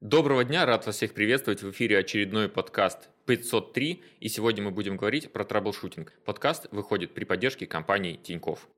Доброго дня, рад вас всех приветствовать в эфире очередной подкаст 503, и сегодня мы будем говорить про troubleshooting. Подкаст выходит при поддержке компании Тиньков.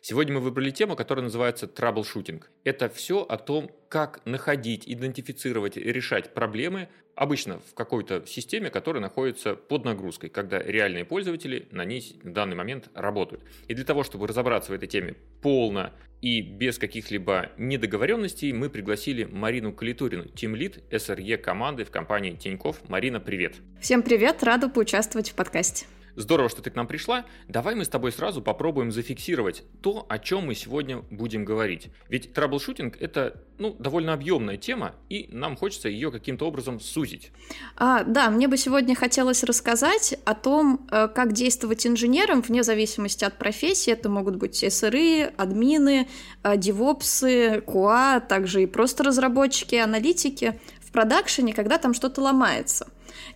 Сегодня мы выбрали тему, которая называется troubleshooting. Это все о том, как находить, идентифицировать, решать проблемы, обычно в какой-то системе, которая находится под нагрузкой, когда реальные пользователи на ней в данный момент работают. И для того, чтобы разобраться в этой теме полно и без каких-либо недоговоренностей, мы пригласили Марину Калитурину, тимлид SRE команды в компании Тиньков. Марина, привет! Всем привет, рада поучаствовать в подкасте. Здорово, что ты к нам пришла. Давай мы с тобой сразу попробуем зафиксировать то, о чем мы сегодня будем говорить. Ведь troubleshooting – это ну, довольно объемная тема, и нам хочется ее каким-то образом сузить. А, да, мне бы сегодня хотелось рассказать о том, э, как действовать инженерам вне зависимости от профессии. Это могут быть SRE ы, админы, э, девопсы, КУА, также и просто разработчики, аналитики в продакшене, когда там что-то ломается.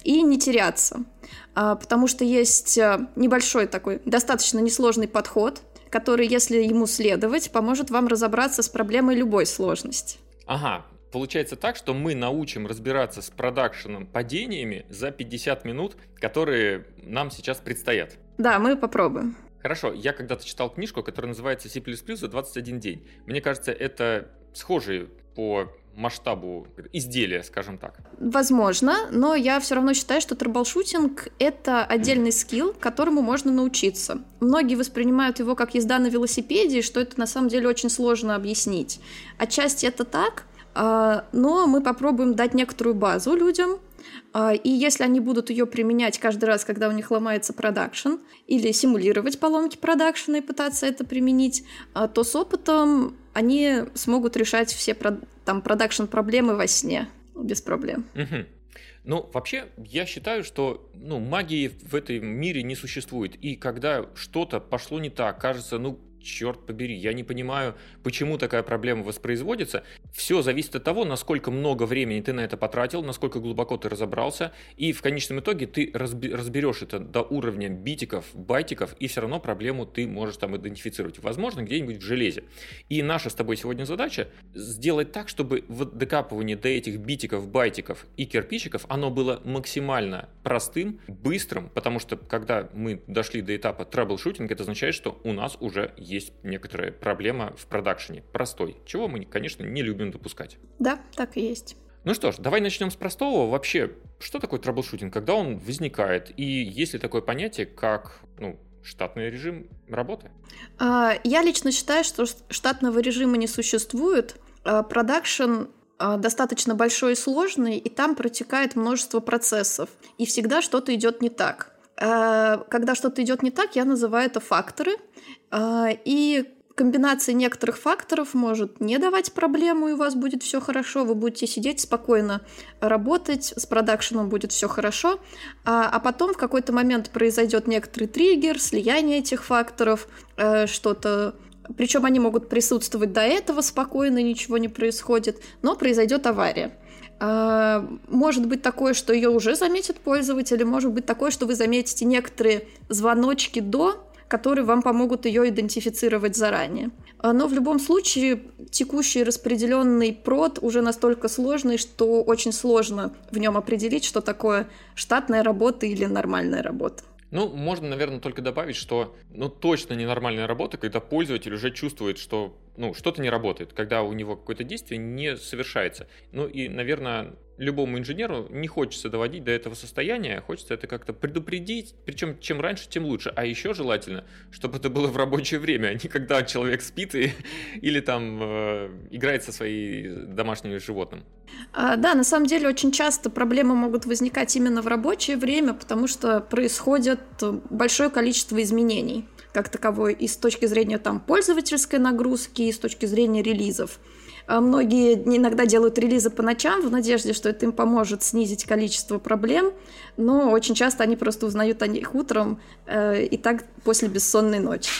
И не теряться. А, потому что есть э, небольшой такой, достаточно несложный подход, который, если ему следовать, поможет вам разобраться с проблемой любой сложности. Ага, Получается так, что мы научим разбираться с продакшеном падениями за 50 минут, которые нам сейчас предстоят. Да, мы попробуем. Хорошо, я когда-то читал книжку, которая называется C++ за 21 день. Мне кажется, это схожие по масштабу изделия, скажем так? Возможно, но я все равно считаю, что troubleshooting — это отдельный skill, которому можно научиться. Многие воспринимают его как езда на велосипеде, что это на самом деле очень сложно объяснить. Отчасти это так, а, но мы попробуем дать некоторую базу людям, и если они будут ее применять каждый раз, когда у них ломается продакшн, или симулировать поломки продакшена и пытаться это применить, а, то с опытом они смогут решать все там продакшн проблемы во сне без проблем. Угу. Ну, вообще, я считаю, что ну, магии в этом мире не существует. И когда что-то пошло не так, кажется, ну, черт побери, я не понимаю, почему такая проблема воспроизводится. Все зависит от того, насколько много времени ты на это потратил, насколько глубоко ты разобрался, и в конечном итоге ты разберешь это до уровня битиков, байтиков, и все равно проблему ты можешь там идентифицировать. Возможно, где-нибудь в железе. И наша с тобой сегодня задача сделать так, чтобы в докапывании до этих битиков, байтиков и кирпичиков оно было максимально простым, быстрым, потому что когда мы дошли до этапа troubleshooting, это означает, что у нас уже есть есть некоторая проблема в продакшене, простой, чего мы, конечно, не любим допускать. Да, так и есть. Ну что ж, давай начнем с простого. Вообще, что такое troubleshooting, когда он возникает, и есть ли такое понятие, как ну, штатный режим работы? А, я лично считаю, что штатного режима не существует. А, продакшн а, достаточно большой и сложный, и там протекает множество процессов, и всегда что-то идет не так. Когда что-то идет не так, я называю это факторы, и комбинация некоторых факторов может не давать проблему, и у вас будет все хорошо, вы будете сидеть спокойно работать, с продакшеном будет все хорошо, а, а потом в какой-то момент произойдет некоторый триггер, слияние этих факторов, э, что-то причем они могут присутствовать до этого спокойно, ничего не происходит, но произойдет авария. А, может быть такое, что ее уже заметит пользователь, может быть такое, что вы заметите некоторые звоночки до, которые вам помогут ее идентифицировать заранее. А, но в любом случае текущий распределенный прод уже настолько сложный, что очень сложно в нем определить, что такое штатная работа или нормальная работа. Ну, можно, наверное, только добавить, что ну, точно ненормальная работа, когда пользователь уже чувствует, что ну, что-то не работает, когда у него какое-то действие не совершается. Ну и, наверное, любому инженеру не хочется доводить до этого состояния, хочется это как-то предупредить, причем чем раньше, тем лучше. А еще желательно, чтобы это было в рабочее время, а не когда человек спит и, или там э, играет со своим домашним животным. А, да, на самом деле очень часто проблемы могут возникать именно в рабочее время, потому что происходит большое количество изменений как таковой и с точки зрения там пользовательской нагрузки, и с точки зрения релизов. А многие иногда делают релизы по ночам в надежде, что это им поможет снизить количество проблем, но очень часто они просто узнают о них утром э, и так после бессонной ночи.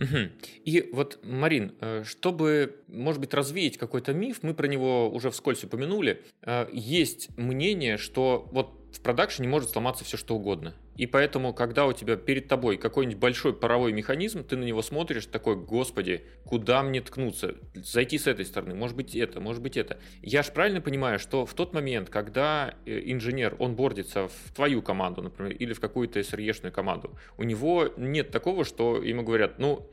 Угу. И вот, Марин, э, чтобы, может быть, развеять какой-то миф, мы про него уже вскользь упомянули, э, есть мнение, что вот в продакшене может сломаться все что угодно. И поэтому, когда у тебя перед тобой какой-нибудь большой паровой механизм, ты на него смотришь такой, господи, куда мне ткнуться? Зайти с этой стороны, может быть это, может быть это. Я же правильно понимаю, что в тот момент, когда э, инженер, он бордится в твою команду, например, или в какую-то SRE-шную команду, у него нет такого, что ему говорят, ну,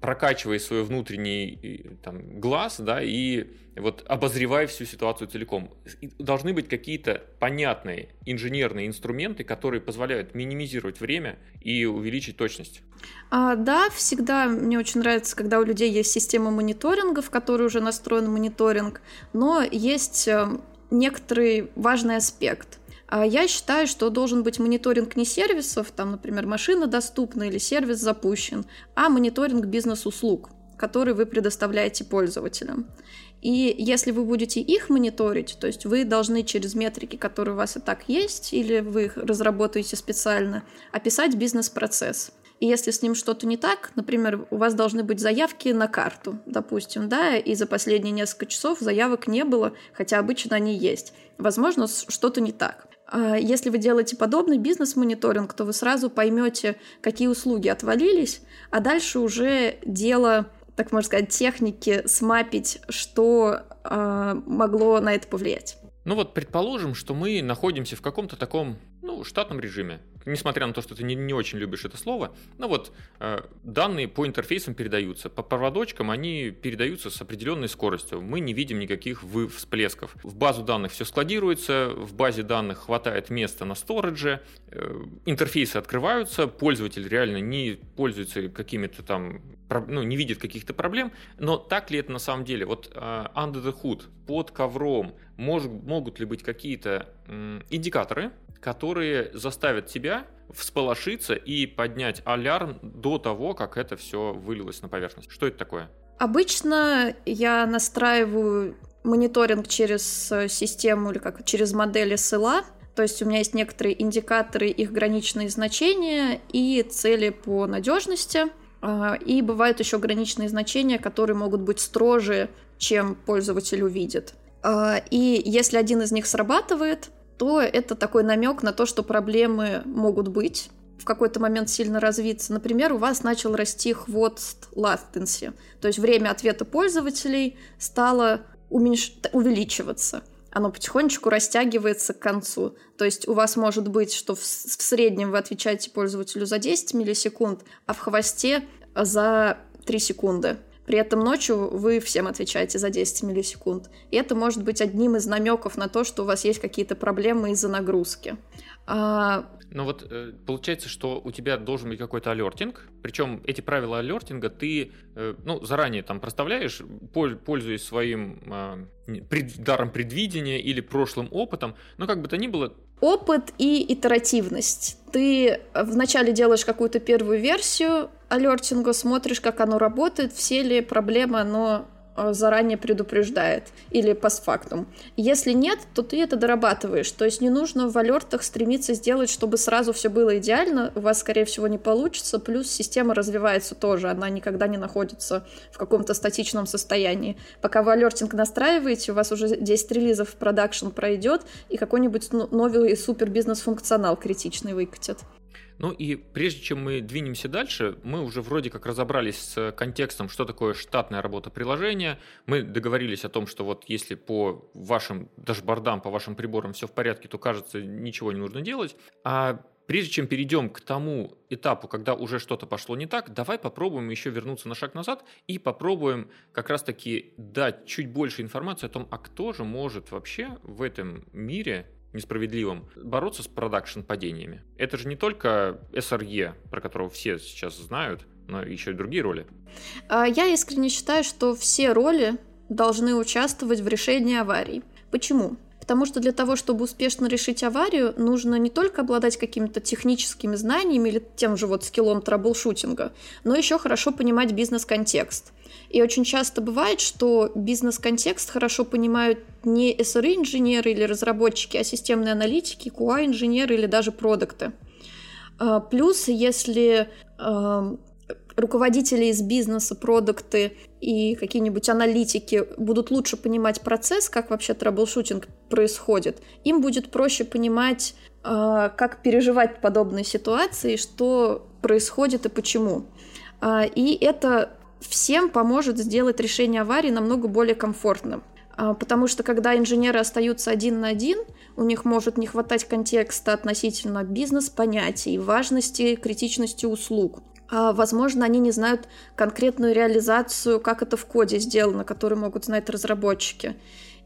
прокачивай свой внутренний там, глаз, да, и вот обозревай всю ситуацию целиком. должны быть какие-то понятные инженерные инструменты, которые позволяют минимизировать время и увеличить точность. А, да, всегда мне очень нравится, когда у людей есть система мониторинга, в которой уже настроен мониторинг, но есть э, некоторый важный аспект. А я считаю, что должен быть мониторинг не сервисов, там, например, машина доступна или сервис запущен, а мониторинг бизнес-услуг, который вы предоставляете пользователям. И если вы будете их мониторить, то есть вы должны через метрики, которые у вас и так есть, или вы их разработаете специально, описать бизнес-процесс. И если с ним что-то не так, например, у вас должны быть заявки на карту, допустим, да, и за последние несколько часов заявок не было, хотя обычно они есть. Возможно, что-то не так. А, если вы делаете подобный бизнес-мониторинг, то вы сразу поймете, какие услуги отвалились, а дальше уже дело, так можно сказать, техники смапить, что э, могло на это повлиять. Ну вот предположим, что мы находимся в каком-то таком ну, штатном режиме. Несмотря на то, что ты не, не очень любишь это слово, ну вот э, данные по интерфейсам передаются. По проводочкам они передаются с определенной скоростью. Мы не видим никаких вы всплесков. В базу данных все складируется, в базе данных хватает места на сторидже, э, интерфейсы открываются, пользователь реально не пользуется какими-то там, ну, не видит каких-то проблем. Но так ли это на самом деле? Вот э, under the hood, под ковром, может, могут ли быть какие-то индикаторы, которые заставят тебя всполошиться и поднять алярм до того, как это все вылилось на поверхность. Что это такое? Обычно я настраиваю мониторинг через э, систему или как через модель SLA, то есть у меня есть некоторые индикаторы, их граничные значения и цели по надежности. А, и бывают еще граничные значения, которые могут быть строже, чем пользователь увидит. А, и если один из них срабатывает, то это такой намек на то, что проблемы могут быть в какой-то момент сильно развиться. Например, у вас начал расти хвост latency, то есть время ответа пользователей стало уменьш... увеличиваться. Оно потихонечку растягивается к концу. То есть у вас может быть, что в, в среднем вы отвечаете пользователю за 10 миллисекунд, а в хвосте за 3 секунды. При этом ночью вы всем отвечаете за 10 миллисекунд. И это может быть одним из намеков на то, что у вас есть какие-то проблемы из-за нагрузки. Ну вот э, получается, что у тебя должен быть какой-то алертинг, причем эти правила алертинга ты э, ну, заранее там проставляешь, пользуясь своим а, даром предвидения или прошлым опытом, но как бы то ни было, опыт и итеративность. Ты вначале делаешь какую-то первую версию алертинга, смотришь, как оно работает, все ли проблемы оно заранее предупреждает или постфактум. Если нет, то ты это дорабатываешь. То есть не нужно в алертах стремиться сделать, чтобы сразу все было идеально. У вас, скорее всего, не получится. Плюс система развивается тоже. Она никогда не находится в каком-то статичном состоянии. Пока вы алертинг настраиваете, у вас уже 10 релизов в продакшн пройдет, и какой-нибудь новый супер бизнес-функционал критичный выкатит. Ну и прежде чем мы двинемся дальше, мы уже вроде как разобрались с контекстом, что такое штатная работа приложения. Мы договорились о том, что вот если по вашим дашбордам, по вашим приборам все в порядке, то кажется, ничего не нужно делать. А Прежде чем перейдем к тому этапу, когда уже что-то пошло не так, давай попробуем еще вернуться на шаг назад и попробуем как раз-таки дать чуть больше информации о том, а кто же может вообще в этом мире несправедливым, бороться с продакшн-падениями. Это же не только SRE, про которого все сейчас знают, но еще и другие роли. А, я искренне считаю, что все роли должны участвовать в решении аварий. Почему? Потому что для того, чтобы успешно решить аварию, нужно не только обладать какими-то техническими знаниями или тем же вот скиллом траблшутинга, но еще хорошо понимать бизнес-контекст. И очень часто бывает, что бизнес-контекст хорошо понимают не SRE-инженеры или разработчики, а системные аналитики, QA-инженеры или даже продукты. А, плюс, если руководители из бизнеса, продукты и какие-нибудь аналитики будут лучше понимать процесс, как вообще troubleshooting происходит, им будет проще понимать как переживать подобные ситуации, что происходит и почему. И это всем поможет сделать решение аварии намного более комфортным. Потому что когда инженеры остаются один на один, у них может не хватать контекста относительно бизнес-понятий, важности, критичности услуг. А, возможно, они не знают конкретную реализацию, как это в коде сделано, которую могут знать разработчики.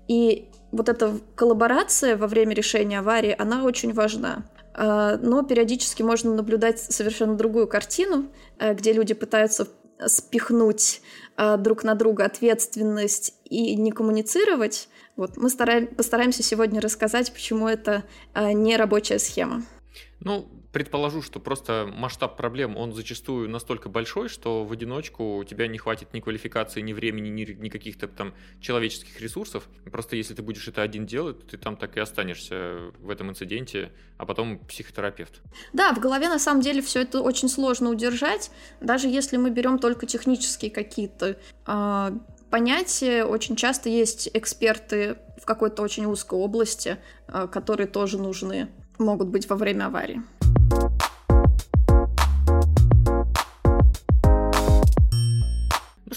И вот эта коллаборация во время решения аварии, она очень важна. А, но периодически можно наблюдать совершенно другую картину, э, где люди пытаются спихнуть а, друг на друга ответственность и не коммуницировать. Вот мы стараем, постараемся сегодня рассказать, почему это не рабочая схема. Ну, предположу, что просто масштаб проблем, он зачастую настолько большой, что в одиночку у тебя не хватит ни квалификации, ни времени, ни, ни каких-то там человеческих ресурсов. Просто если ты будешь это один делать, ты там так и останешься в этом инциденте, а потом психотерапевт. Да, в голове на самом деле все это очень сложно удержать, даже если мы берем только технические какие-то э, понятия, очень часто есть эксперты в какой-то очень узкой области, э, которые тоже нужны, могут быть во время аварии.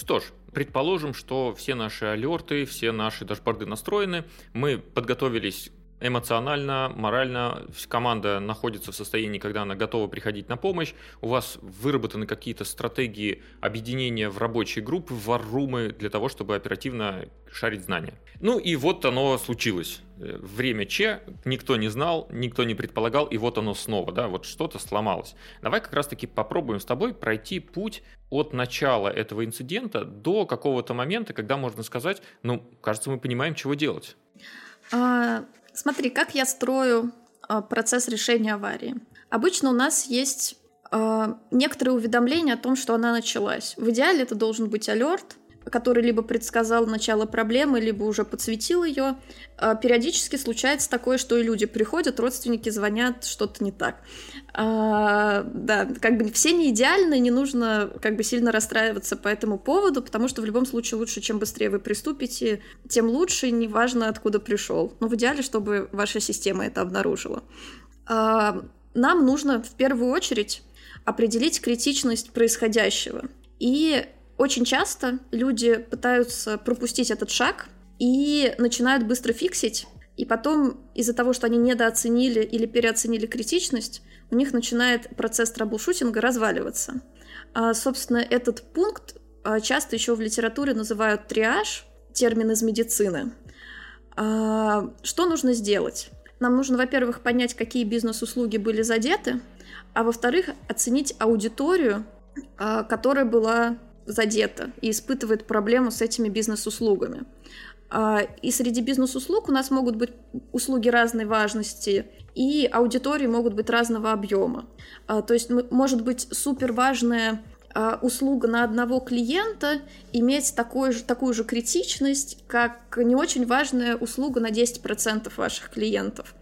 Что ж, предположим, что все наши алерты, все наши дашборды настроены, мы подготовились эмоционально, морально команда находится в состоянии, когда она готова приходить на помощь, у вас выработаны какие-то стратегии объединения в рабочие группы, в варрумы для того, чтобы оперативно шарить знания. Ну и вот оно случилось. Время Че, никто не знал, никто не предполагал, и вот оно снова, да, вот что-то сломалось. Давай как раз-таки попробуем с тобой пройти путь от начала этого инцидента до какого-то момента, когда можно сказать, ну, кажется, мы понимаем, чего делать. А, Смотри, как я строю э, процесс решения аварии. Обычно у нас есть э, некоторые уведомления о том, что она началась. В идеале это должен быть алерт, который либо предсказал начало проблемы, либо уже подсветил ее. А, периодически случается такое, что и люди приходят, родственники звонят, что-то не так. А, да, как бы все не идеальны, не нужно как бы сильно расстраиваться по этому поводу, потому что в любом случае лучше, чем быстрее вы приступите, тем лучше, неважно откуда пришел. Но в идеале, чтобы ваша система это обнаружила. А, нам нужно в первую очередь определить критичность происходящего. И очень часто люди пытаются пропустить этот шаг и начинают быстро фиксить, и потом из-за того, что они недооценили или переоценили критичность, у них начинает процесс траблшутинга разваливаться. А, собственно, этот пункт а, часто еще в литературе называют триаж, термин из медицины. А, что нужно сделать? Нам нужно, во-первых, понять, какие бизнес-услуги были задеты, а во-вторых, оценить аудиторию, а, которая была задета и испытывает проблему с этими бизнес-услугами. А, и среди бизнес-услуг у нас могут быть услуги разной важности, и аудитории могут быть разного объема. А, то есть может быть супер важная а, услуга на одного клиента иметь такой же, такую же критичность, как не очень важная услуга на 10% ваших клиентов.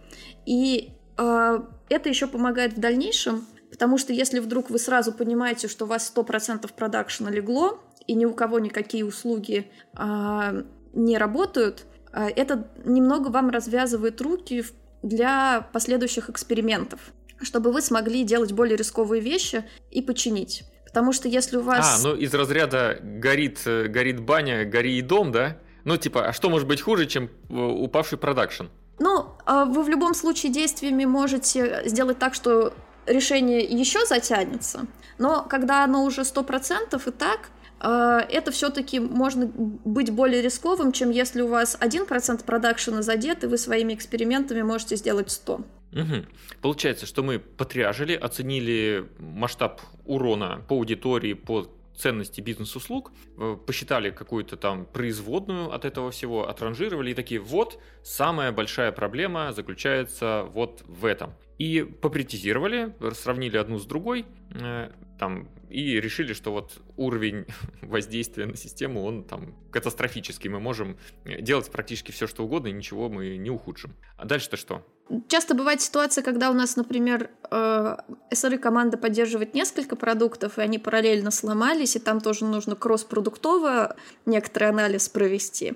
И это еще помогает в дальнейшем Потому что если вдруг вы сразу понимаете, что у вас 100% продакшена легло, и ни у кого никакие услуги а, не работают, а, это немного вам развязывает руки для последующих экспериментов, чтобы вы смогли делать более рисковые вещи и починить. Потому что если у вас... А, ну из разряда горит, э, горит баня, гори и дом, да? Ну типа, а что может быть хуже, чем э, упавший продакшн? Ну, а вы в любом случае действиями можете сделать так, что решение еще затянется, но когда оно уже 100% и так, э, это все-таки можно быть более рисковым, чем если у вас 1% продакшена задет, и вы своими экспериментами можете сделать 100. Угу. Получается, что мы потряжили, оценили масштаб урона по аудитории, по ценности бизнес-услуг, э, посчитали какую-то там производную от этого всего, отранжировали и такие, вот, самая большая проблема заключается вот в этом. И попритизировали, сравнили одну с другой, э, там, и решили, что вот уровень воздействия на систему, он там катастрофический. Мы можем делать практически все, что угодно, и ничего мы не ухудшим. А дальше-то что? Часто бывает ситуация, когда у нас, например, э, SRE команда поддерживает несколько продуктов, и они параллельно сломались, и там тоже нужно кросс-продуктово некоторый анализ провести.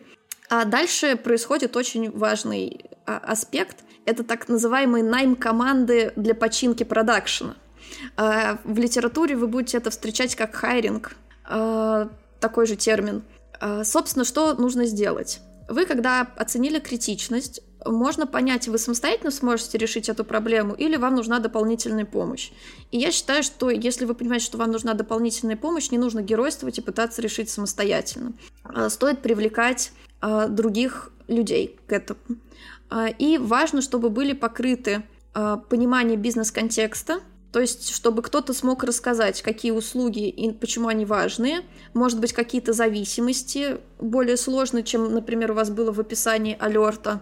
А дальше происходит очень важный а, аспект. Это так называемые найм команды для починки продакшена. А, в литературе вы будете это встречать как хайринг, а, такой же термин. А, собственно, что нужно сделать? Вы, когда оценили критичность, можно понять, вы самостоятельно сможете решить эту проблему или вам нужна дополнительная помощь. И я считаю, что если вы понимаете, что вам нужна дополнительная помощь, не нужно геройствовать и пытаться решить самостоятельно. Стоит привлекать других людей к этому. И важно, чтобы были покрыты понимание бизнес-контекста, то есть, чтобы кто-то смог рассказать, какие услуги и почему они важные. Может быть, какие-то зависимости более сложные, чем, например, у вас было в описании алерта.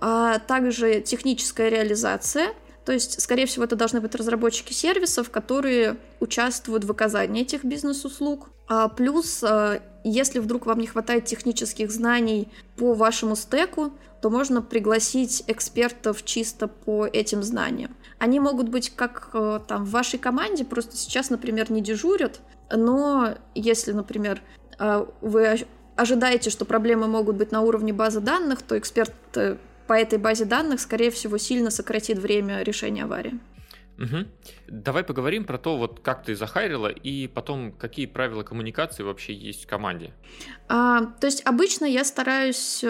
А также техническая реализация. То есть, скорее всего, это должны быть разработчики сервисов, которые участвуют в оказании этих бизнес-услуг. А плюс, а, если вдруг вам не хватает технических знаний по вашему стеку, то можно пригласить экспертов чисто по этим знаниям. Они могут быть как э, там в вашей команде, просто сейчас, например, не дежурят, но если, например, э, вы ожидаете, что проблемы могут быть на уровне базы данных, то эксперт э, по этой базе данных, скорее всего, сильно сократит время решения аварии. Угу. Давай поговорим про то, вот как ты захайрила, и потом какие правила коммуникации вообще есть в команде. А, то есть обычно я стараюсь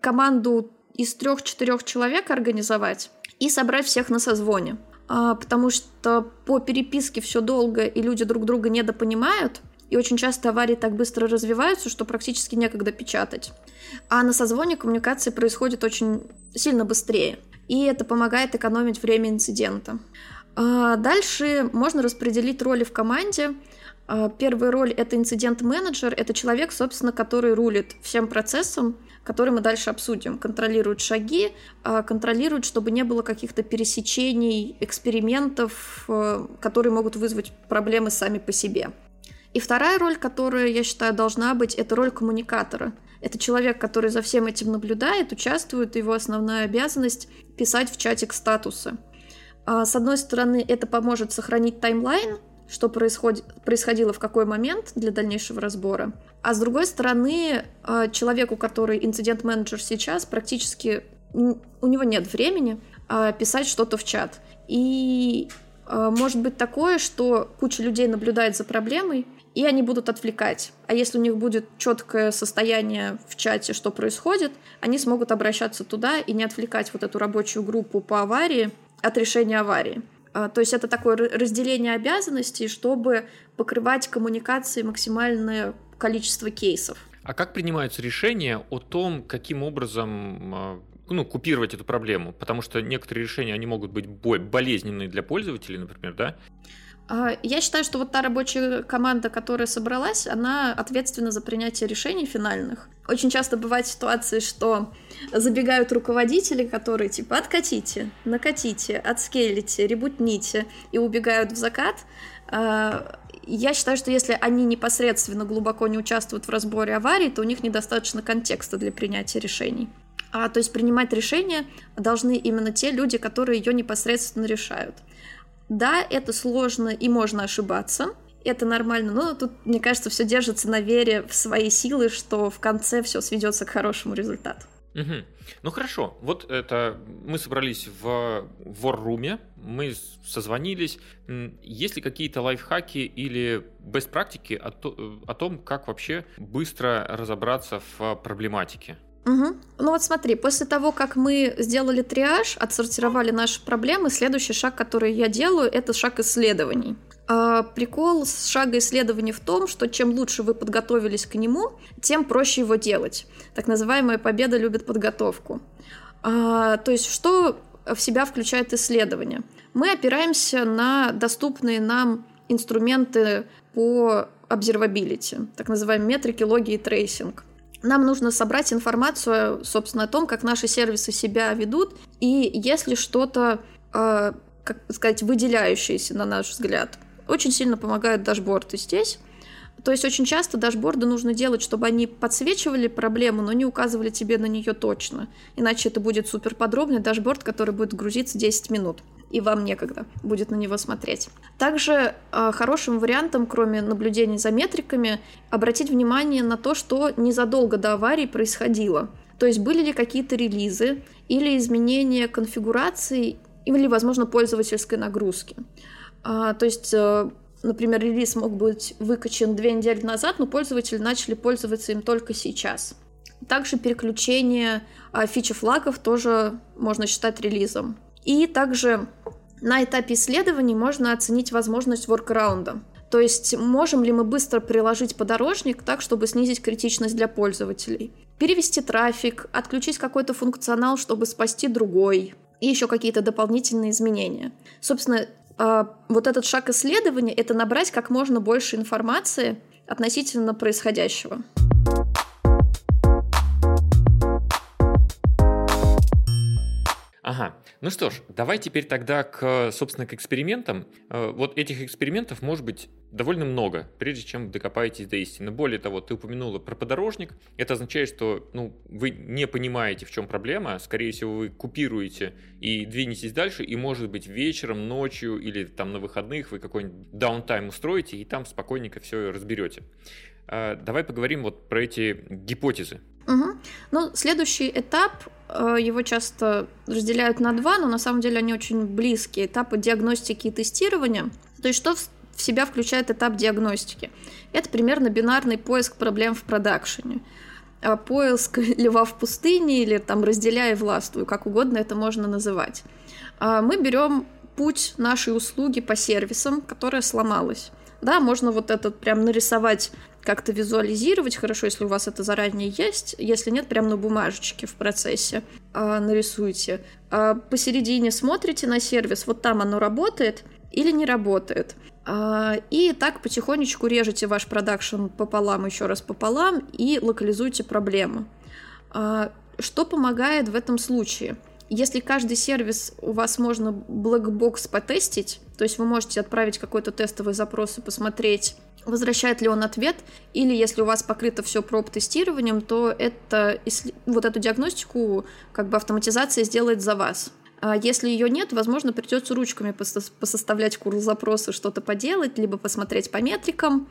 команду из трех-четырех человек организовать и собрать всех на созвоне. А, потому что по переписке все долго, и люди друг друга недопонимают, и очень часто аварии так быстро развиваются, что практически некогда печатать. А на созвоне коммуникации происходит очень сильно быстрее. И это помогает экономить время инцидента. А дальше можно распределить роли в команде. А, первая роль — это инцидент-менеджер. Это человек, собственно, который рулит всем процессом, который мы дальше обсудим. Контролирует шаги, а, контролирует, чтобы не было каких-то пересечений, экспериментов, э, которые могут вызвать проблемы сами по себе. И вторая роль, которая, я считаю, должна быть, это роль коммуникатора. Это человек, который за всем этим наблюдает, участвует, его основная обязанность — писать в чатик статусы. А, с одной стороны, это поможет сохранить таймлайн, что происходит, происходило в какой момент для дальнейшего разбора. А с другой стороны, а, человеку, который инцидент-менеджер сейчас, практически у него нет времени а, писать что-то в чат. И а, может быть такое, что куча людей наблюдает за проблемой, и они будут отвлекать. А если у них будет четкое состояние в чате, что происходит, они смогут обращаться туда и не отвлекать вот эту рабочую группу по аварии от решения аварии. А, то есть это такое разделение обязанностей, чтобы покрывать коммуникации максимальное количество кейсов. А как принимаются решения о том, каким образом а, ну, купировать эту проблему? Потому что некоторые решения, они могут быть болезненные для пользователей, например, да? А, я считаю, что вот та рабочая команда, которая собралась, она ответственна за принятие решений финальных. Очень часто бывают ситуации, что забегают руководители, которые типа откатите, накатите, отскейлите, ребутните и убегают в закат. А, я считаю, что если они непосредственно глубоко не участвуют в разборе аварий, то у них недостаточно контекста для принятия решений. А, то есть принимать решения должны именно те люди, которые ее непосредственно решают. Да, это сложно и можно ошибаться, это нормально, но тут, мне кажется, все держится на вере в свои силы, что в конце все сведется к хорошему результату. Угу. Ну хорошо, вот это мы собрались в ворруме, мы созвонились. Есть ли какие-то лайфхаки или best практики о, о том, как вообще быстро разобраться в проблематике? Угу. Ну вот смотри, после того, как мы сделали триаж, отсортировали наши проблемы, следующий шаг, который я делаю, это шаг исследований. А, прикол с шага исследований в том, что чем лучше вы подготовились к нему, тем проще его делать. Так называемая победа любит подготовку. А, то есть что в себя включает исследование? Мы опираемся на доступные нам инструменты по observability, так называемые метрики, логи и tracing. Нам нужно собрать информацию, собственно, о том, как наши сервисы себя ведут, и если что-то, э, как сказать, выделяющееся, на наш взгляд, очень сильно помогают дашборды здесь. То есть очень часто дашборды нужно делать, чтобы они подсвечивали проблему, но не указывали тебе на нее точно. Иначе это будет супер подробный дашборд, который будет грузиться 10 минут и вам некогда будет на него смотреть. Также э, хорошим вариантом, кроме наблюдений за метриками, обратить внимание на то, что незадолго до аварии происходило. То есть были ли какие-то релизы или изменения конфигурации или, возможно, пользовательской нагрузки. А, то есть, э, например, релиз мог быть выкачан две недели назад, но пользователи начали пользоваться им только сейчас. Также переключение а, фичи флагов тоже можно считать релизом. И также на этапе исследований можно оценить возможность воркараунда. То есть можем ли мы быстро приложить подорожник так, чтобы снизить критичность для пользователей. Перевести трафик, отключить какой-то функционал, чтобы спасти другой. И еще какие-то дополнительные изменения. Собственно, вот этот шаг исследования — это набрать как можно больше информации относительно происходящего. Ага. Ну что ж, давай теперь тогда к, собственно, к экспериментам. Э, вот этих экспериментов может быть довольно много, прежде чем докопаетесь до истины. Более того, ты упомянула про подорожник. Это означает, что ну, вы не понимаете, в чем проблема. Скорее всего, вы купируете и двинетесь дальше, и, может быть, вечером, ночью или там на выходных вы какой-нибудь даунтайм устроите, и там спокойненько все разберете. Э, давай поговорим вот про эти гипотезы. Угу. Ну, следующий этап Э, его часто разделяют на два, но на самом деле они очень близкие. Этапы диагностики и тестирования. То есть что в себя включает этап диагностики? Это примерно бинарный поиск проблем в продакшене. А поиск льва в пустыне или там разделяя и властвуй, как угодно это можно называть. А мы берем путь нашей услуги по сервисам, которая сломалась. Да, можно вот этот прям нарисовать как-то визуализировать. Хорошо, если у вас это заранее есть. Если нет, прямо на бумажечке в процессе а, нарисуйте. А посередине смотрите на сервис, вот там оно работает или не работает. А, и так потихонечку режете ваш продакшн пополам, еще раз пополам, и локализуйте проблему. А, что помогает в этом случае? Если каждый сервис у вас можно black box потестить, то есть вы можете отправить какой-то тестовый запрос и посмотреть, возвращает ли он ответ, или если у вас покрыто все проб-тестированием, то это, вот эту диагностику как бы автоматизация сделает за вас. А если ее нет, возможно, придется ручками посоставлять курс запроса, что-то поделать, либо посмотреть по метрикам.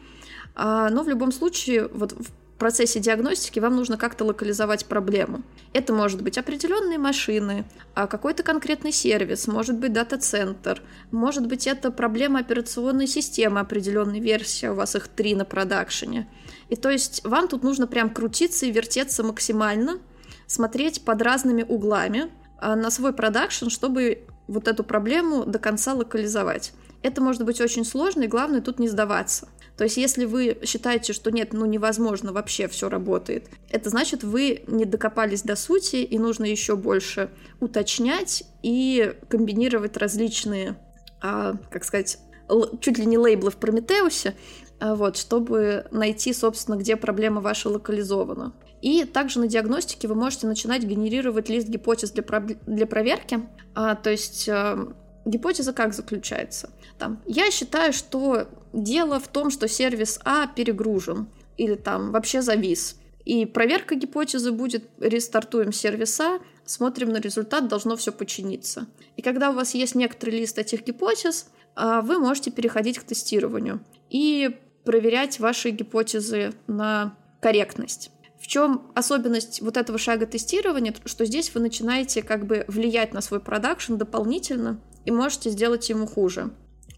А, но в любом случае, вот процессе диагностики вам нужно как-то локализовать проблему. Это может быть определенные машины, а какой-то конкретный сервис, может быть дата-центр, может быть это проблема операционной системы определенной версии, у вас их три на продакшене. И то есть вам тут нужно прям крутиться и вертеться максимально, смотреть под разными углами а, на свой продакшн, чтобы вот эту проблему до конца локализовать. Это может быть очень сложно, и главное тут не сдаваться. То есть, если вы считаете, что нет, ну невозможно, вообще все работает, это значит, вы не докопались до сути, и нужно еще больше уточнять и комбинировать различные, а, как сказать, чуть ли не лейблы в Прометеусе, а, вот, чтобы найти, собственно, где проблема ваша локализована. И также на диагностике вы можете начинать генерировать лист гипотез для, про... для проверки. А, то есть а, гипотеза как заключается? Там, я считаю, что дело в том, что сервис А перегружен или там вообще завис. И проверка гипотезы будет, рестартуем сервис А, смотрим на результат, должно все починиться. И когда у вас есть некоторый лист этих гипотез, а, вы можете переходить к тестированию и проверять ваши гипотезы на корректность. В чем особенность вот этого шага тестирования, что здесь вы начинаете как бы влиять на свой продакшн дополнительно и можете сделать ему хуже.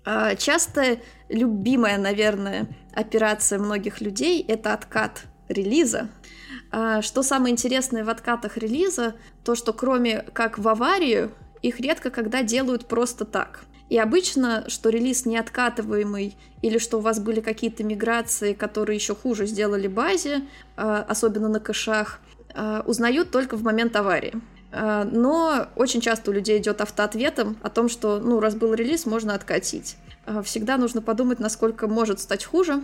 А, часто любимая, наверное, операция многих людей — это откат релиза. А, что самое интересное в откатах релиза, то что кроме как в аварию, их редко когда делают просто так. И обычно, что релиз не откатываемый или что у вас были какие-то миграции, которые еще хуже сделали базе, а, особенно на кэшах, узнают только в момент аварии. А, но очень часто у людей идет автоответом о том, что, ну, раз был релиз, можно откатить. А, всегда нужно подумать, насколько может стать хуже,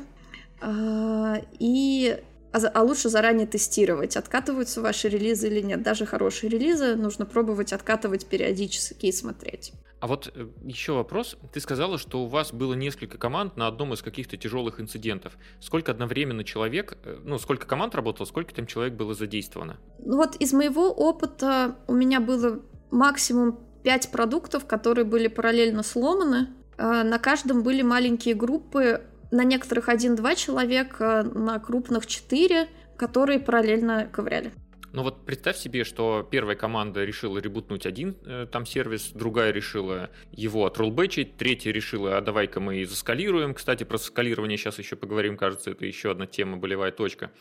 а, и а лучше заранее тестировать, откатываются ваши релизы или нет. Даже хорошие релизы нужно пробовать откатывать периодически и смотреть. А вот э, еще вопрос. Ты сказала, что у вас было несколько команд на одном из каких-то тяжелых инцидентов. Сколько одновременно человек, э, ну, сколько команд работало, сколько там человек было задействовано? Ну вот из моего опыта у меня было максимум 5 продуктов, которые были параллельно сломаны. А, на каждом были маленькие группы, на некоторых один-два человека, на крупных четыре, которые параллельно ковыряли. Но вот представь себе, что первая команда решила ребутнуть один э, там сервис, другая решила его отроллбэчить, третья решила, а давай-ка мы и заскалируем. Кстати, про скалирование сейчас еще поговорим, кажется, это еще одна тема, болевая точка.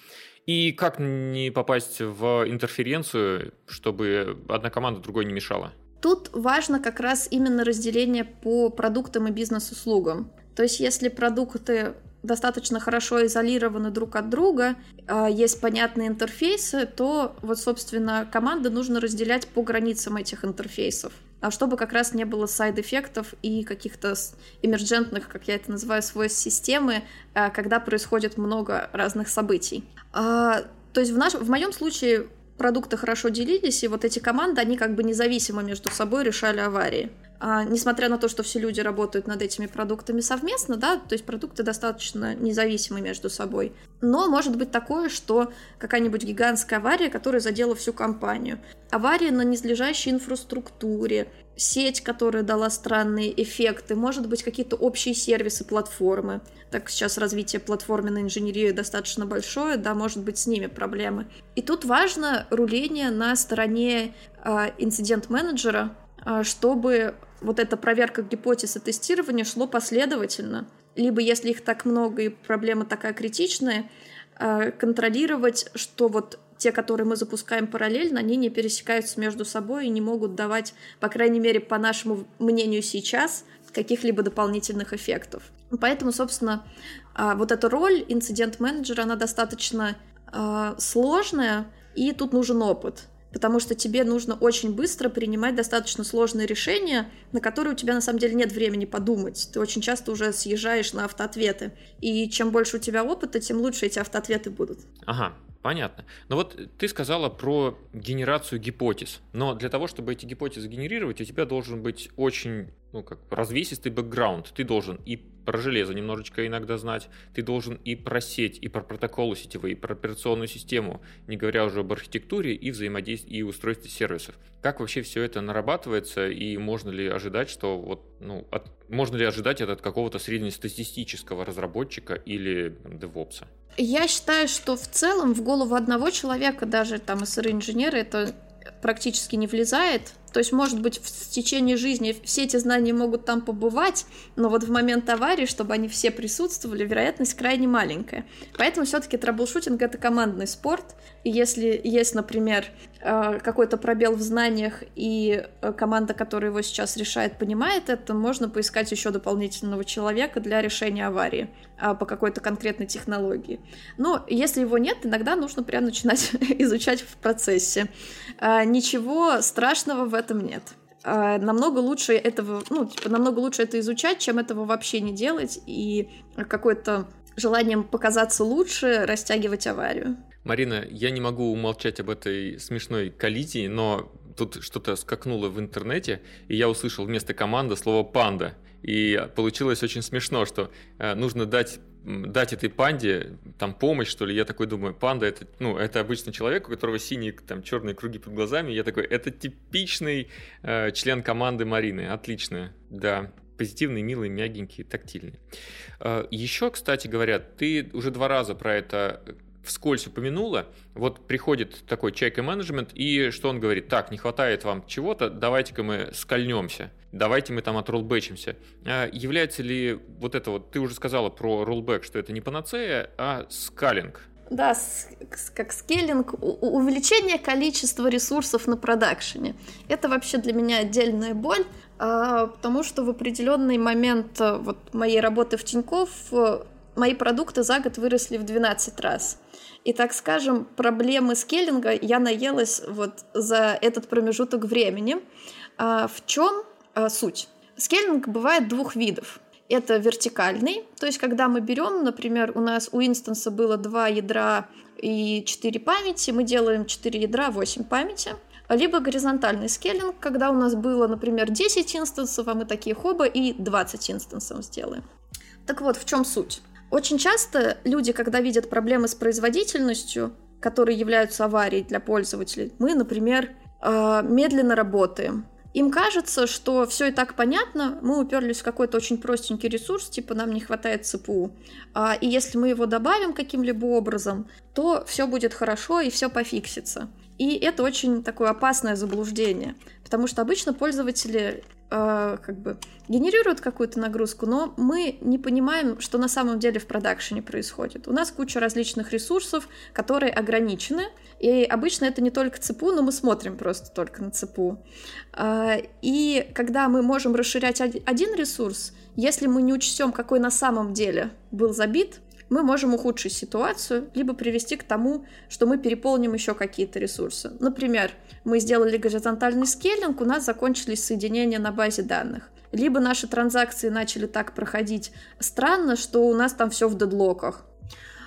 И как не попасть в интерференцию, чтобы одна команда другой не мешала? Тут важно как раз именно разделение по продуктам и бизнес-услугам. То есть если продукты достаточно хорошо изолированы друг от друга, а, есть понятные интерфейсы, то вот, собственно, команды нужно разделять по границам этих интерфейсов а чтобы как раз не было сайд-эффектов и каких-то эмерджентных, как я это называю, свойств системы, а, когда происходит много разных событий. То есть в, наш, в моем случае продукты хорошо делились, и вот эти команды, они как бы независимо между собой решали аварии. А, несмотря на то, что все люди работают над этими продуктами совместно, да, то есть продукты достаточно независимы между собой. Но может быть такое, что какая-нибудь гигантская авария, которая задела всю компанию. Авария на низлежащей инфраструктуре, сеть, которая дала странные эффекты, может быть какие-то общие сервисы, платформы. Так сейчас развитие платформенной инженерии достаточно большое, да, может быть с ними проблемы. И тут важно руление на стороне э, инцидент-менеджера, э, чтобы вот эта проверка гипотез и шло последовательно. Либо, если их так много и проблема такая критичная, э, контролировать, что вот те, которые мы запускаем параллельно, они не пересекаются между собой и не могут давать, по крайней мере, по нашему мнению сейчас, каких-либо дополнительных эффектов. Поэтому, собственно, э, вот эта роль инцидент-менеджера, она достаточно э, сложная, и тут нужен опыт потому что тебе нужно очень быстро принимать достаточно сложные решения, на которые у тебя на самом деле нет времени подумать. Ты очень часто уже съезжаешь на автоответы. И чем больше у тебя опыта, тем лучше эти автоответы будут. Ага, Понятно. Но вот ты сказала про генерацию гипотез. Но для того, чтобы эти гипотезы генерировать, у тебя должен быть очень ну, как развесистый бэкграунд. Ты должен и про железо немножечко иногда знать, ты должен и про сеть, и про протоколы сетевые, и про операционную систему, не говоря уже об архитектуре и взаимодействии и устройстве сервисов. Как вообще все это нарабатывается, и можно ли ожидать, что вот, ну, от, можно ли ожидать это от какого-то среднестатистического разработчика или девопса? Я считаю, что в целом в голову одного человека, даже там СР-инженера, это практически не влезает. То есть, может быть, в течение жизни все эти знания могут там побывать, но вот в момент аварии, чтобы они все присутствовали, вероятность крайне маленькая. Поэтому все-таки трэблшутинг — это командный спорт. И если есть, например, э, какой-то пробел в знаниях, и э, команда, которая его сейчас решает, понимает это, можно поискать еще дополнительного человека для решения аварии а, по какой-то конкретной технологии. Но если его нет, иногда нужно прям начинать изучать в процессе. Ничего страшного в этом нет. А, намного лучше этого, ну, типа, намного лучше это изучать, чем этого вообще не делать и какое-то желанием показаться лучше растягивать аварию. Марина, я не могу умолчать об этой смешной коллизии, но тут что-то скакнуло в интернете, и я услышал вместо команды слово «панда». И получилось очень смешно, что э, нужно дать дать этой панде там помощь, что ли. Я такой думаю, панда это, ну, это обычный человек, у которого синие там черные круги под глазами. Я такой, это типичный э, член команды Марины. Отлично, да. Позитивный, милый, мягенький, тактильный. Э, еще, кстати говоря, ты уже два раза про это вскользь упомянула, вот приходит такой чайка менеджмент, и что он говорит? Так, не хватает вам чего-то, давайте-ка мы скольнемся, давайте мы там отроллбэчимся. А является ли вот это вот, ты уже сказала про роллбэк, что это не панацея, а скалинг? Да, как скейлинг, увеличение количества ресурсов на продакшене. Это вообще для меня отдельная боль, а, потому что в определенный момент э, вот моей работы в Тинькофф э, мои продукты за год выросли в 12 раз. И, так скажем, проблемы скейлинга я наелась вот за этот промежуток времени. А в чем а, суть? Скейлинг бывает двух видов. Это вертикальный, то есть когда мы берем, например, у нас у инстанса было два ядра и 4 памяти, мы делаем 4 ядра, 8 памяти. Либо горизонтальный скейлинг, когда у нас было, например, 10 инстансов, а мы такие хоба и 20 инстансов сделаем. Так вот, в чем суть? Очень часто люди, когда видят проблемы с производительностью, которые являются аварией для пользователей, мы, например, э, медленно работаем. Им кажется, что все и так понятно, мы уперлись в какой-то очень простенький ресурс, типа нам не хватает ЦПУ. А, и если мы его добавим каким-либо образом, то все будет хорошо и все пофиксится. И это очень такое опасное заблуждение, потому что обычно пользователи э, как бы генерируют какую-то нагрузку, но мы не понимаем, что на самом деле в продакшене происходит. У нас куча различных ресурсов, которые ограничены, и обычно это не только ЦПУ, но мы смотрим просто только на ЦПУ. Э, и когда мы можем расширять один ресурс, если мы не учтем, какой на самом деле был забит, мы можем ухудшить ситуацию, либо привести к тому, что мы переполним еще какие-то ресурсы. Например, мы сделали горизонтальный скейлинг, у нас закончились соединения на базе данных. Либо наши транзакции начали так проходить странно, что у нас там все в дедлоках.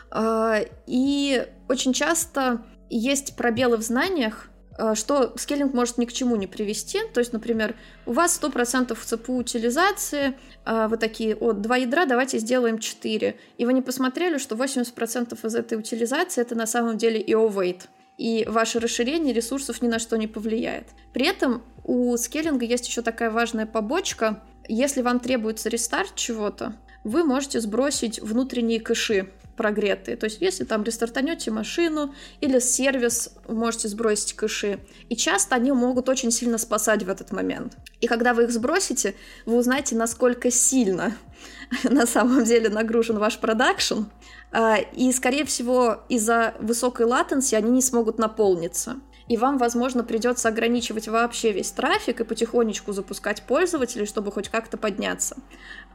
А, и очень часто есть пробелы в знаниях, что скейлинг может ни к чему не привести. То есть, например, у вас 100% ЦПУ утилизации, э, вы такие, о, два ядра, давайте сделаем 4. И вы не посмотрели, что 80% из этой утилизации это на самом деле EO-weight. И ваше расширение ресурсов ни на что не повлияет. При этом у скейлинга есть еще такая важная побочка. Если вам требуется рестарт чего-то, вы можете сбросить внутренние кэши прогретые. То есть, если там рестартанете машину или сервис, можете сбросить кэши. И часто они могут очень сильно спасать в этот момент. И когда вы их сбросите, вы узнаете, насколько сильно на самом деле нагружен ваш продакшн. А, и, скорее всего, из-за высокой латенции они не смогут наполниться и вам, возможно, придется ограничивать вообще весь трафик и потихонечку запускать пользователей, чтобы хоть как-то подняться.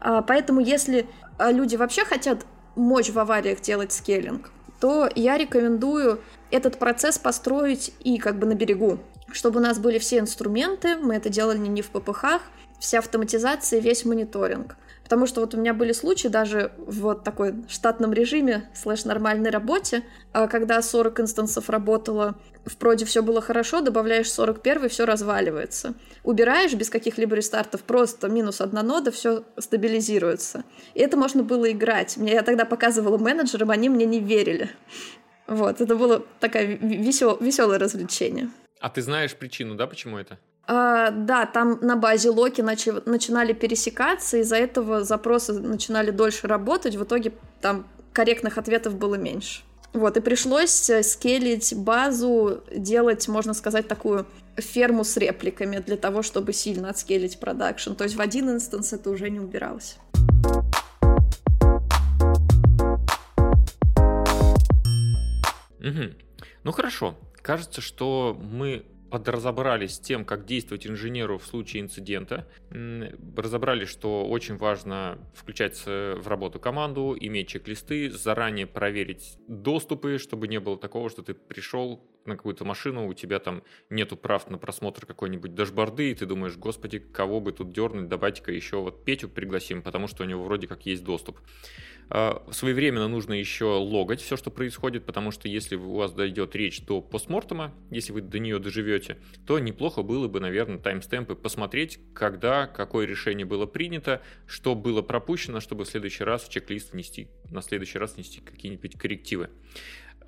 А, поэтому, если а, люди вообще хотят мочь в авариях делать скейлинг, то я рекомендую этот процесс построить и как бы на берегу, чтобы у нас были все инструменты, мы это делали не в ППХ, вся автоматизация, весь мониторинг. Потому что вот у меня были случаи даже в вот такой штатном режиме, слэш нормальной работе, а когда 40 инстансов работало, в проде все было хорошо, добавляешь 41, все разваливается. Убираешь без каких-либо рестартов, просто минус одна нода, все стабилизируется. И это можно было играть. Мне я тогда показывала менеджерам, они мне не верили. Вот, это было такое весел, веселое развлечение. А ты знаешь причину, да, почему это? А, да, там на базе lock и начи начинали пересекаться, из-за этого запросы начинали дольше работать, в итоге там корректных ответов было меньше. Вот, и пришлось э, scale ить базу, делать, можно сказать, такую ферму с репликами для того, чтобы сильно от scale ить продакшн. То есть в один instance это уже не убиралось. Угу. Ну хорошо. Кажется, что мы подразобрались с тем, как действовать инженеру в случае инцидента, разобрали, что очень важно включать в работу команду, иметь чек-листы, заранее проверить доступы, чтобы не было такого, что ты пришел на какую-то машину, у тебя там нету прав на просмотр какой-нибудь дашборды, и ты думаешь, господи, кого бы тут дернуть, давайте-ка еще вот Петю пригласим, потому что у него вроде как есть доступ. А, своевременно нужно еще логать все, что происходит, потому что если у вас дойдет речь до постмортема, если вы до нее доживете, то неплохо было бы, наверное, таймстемпы посмотреть, когда, какое решение было принято, что было пропущено, чтобы в следующий раз в чек-лист внести, на следующий раз внести какие-нибудь коррективы.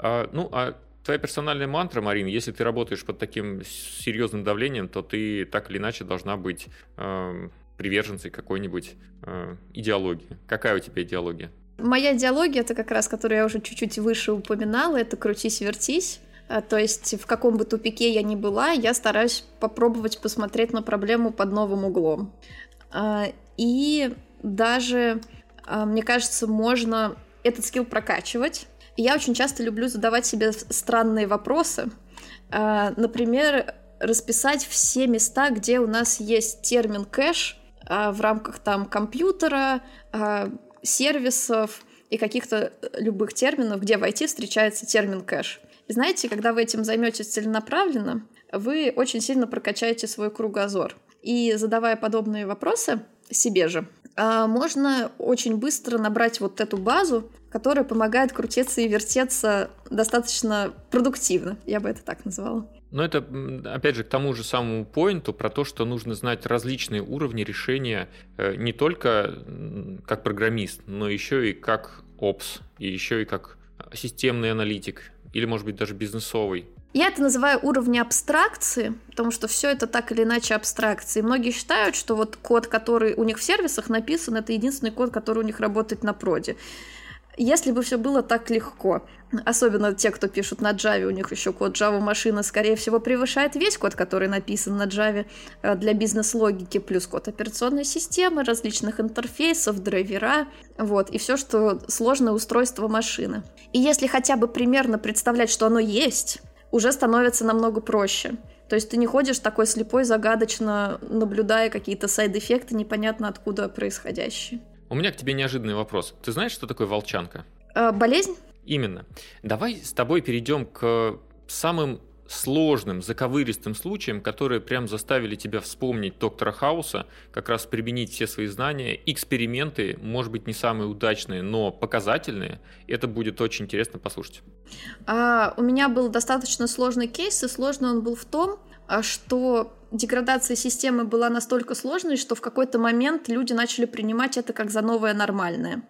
А, ну, а твоя персональная мантра, Марин, если ты работаешь под таким серьезным давлением, то ты так или иначе должна быть э, приверженцей какой-нибудь э, идеологии. Какая у тебя идеология? Моя идеология, это как раз, которую я уже чуть-чуть выше упоминала, это крутись-вертись. А, то есть в каком бы тупике я ни была, я стараюсь попробовать посмотреть на проблему под новым углом. А, и даже, а, мне кажется, можно этот скилл прокачивать. Я очень часто люблю задавать себе странные вопросы. Например, расписать все места, где у нас есть термин кэш в рамках там компьютера, сервисов и каких-то э, любых терминов, где в IT встречается термин кэш. И знаете, когда вы этим займетесь целенаправленно, вы очень сильно прокачаете свой кругозор. И задавая подобные вопросы себе же, а, можно очень быстро набрать вот эту базу, которая помогает крутиться и вертеться достаточно продуктивно, я бы это так назвала. Но это, опять же, к тому же самому поинту про то, что нужно знать различные уровни решения э, не только как программист, но еще и как опс, и еще и как системный аналитик, или, может быть, даже бизнесовый. Я это называю уровни абстракции, потому что все это так или иначе абстракции. Многие считают, что вот код, который у них в сервисах написан, это единственный код, который у них работает на проде. Если бы все было так легко, особенно те, кто пишут на Java, у них еще код Java машина, скорее всего, превышает весь код, который написан на Java э, для бизнес-логики, плюс код операционной системы, различных интерфейсов, драйвера, вот, и все, что сложное устройство машины. И если хотя бы примерно представлять, что оно есть, уже становится намного проще. То есть ты не ходишь такой слепой, загадочно, наблюдая какие-то сайд-эффекты, непонятно откуда происходящие. У меня к тебе неожиданный вопрос. Ты знаешь, что такое волчанка? Э, болезнь? Именно. Давай с тобой перейдем к самым сложным, заковыристым случаям, которые прям заставили тебя вспомнить доктора Хауса, как раз применить все свои знания. Эксперименты, может быть, не самые удачные, но показательные. Это будет очень интересно послушать. А, у меня был достаточно сложный кейс, и сложный он был в том, что деградация системы была настолько сложной, что в какой-то момент люди начали принимать это как за новое нормальное.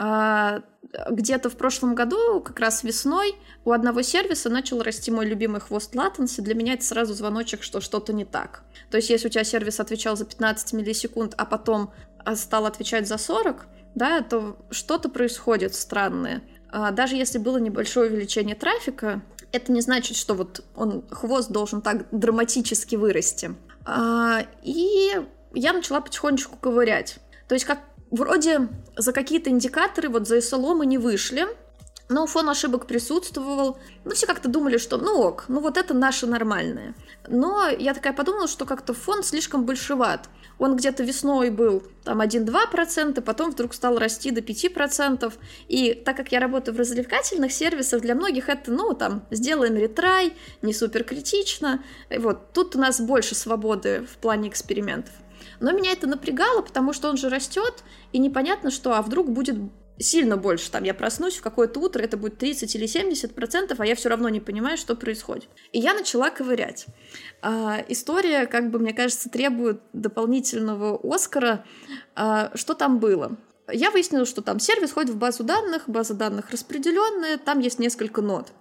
А, где-то в прошлом году, как раз весной, у одного сервиса начал расти мой любимый хвост латенси. Для меня это сразу звоночек, что что-то не так. То есть, если у тебя сервис отвечал за 15 миллисекунд, а потом а, стал отвечать за 40, да, то что-то происходит странное. А, даже если было небольшое увеличение трафика, это не значит, что вот он хвост должен так драматически вырасти. А, и я начала потихонечку ковырять. То есть как вроде за какие-то индикаторы, вот за SLO мы не вышли, но фон ошибок присутствовал. Ну, все как-то думали, что ну ок, ну вот это наше нормальное. Но я такая подумала, что как-то фон слишком большеват. Он где-то весной был там 1-2%, потом вдруг стал расти до 5%. И так как я работаю в развлекательных сервисах, для многих это, ну, там, сделаем ретрай, не супер критично. Вот, тут у нас больше свободы в плане экспериментов. Но меня это напрягало, потому что он же растет, и непонятно, что, а вдруг будет сильно больше. Там я проснусь в какое-то утро, это будет 30 или 70 процентов, а я все равно не понимаю, что происходит. И я начала ковырять. А, история, как бы, мне кажется, требует дополнительного Оскара. А, что там было? Я выяснила, что там сервис ходит в базу данных, база данных распределенная, там есть несколько нод.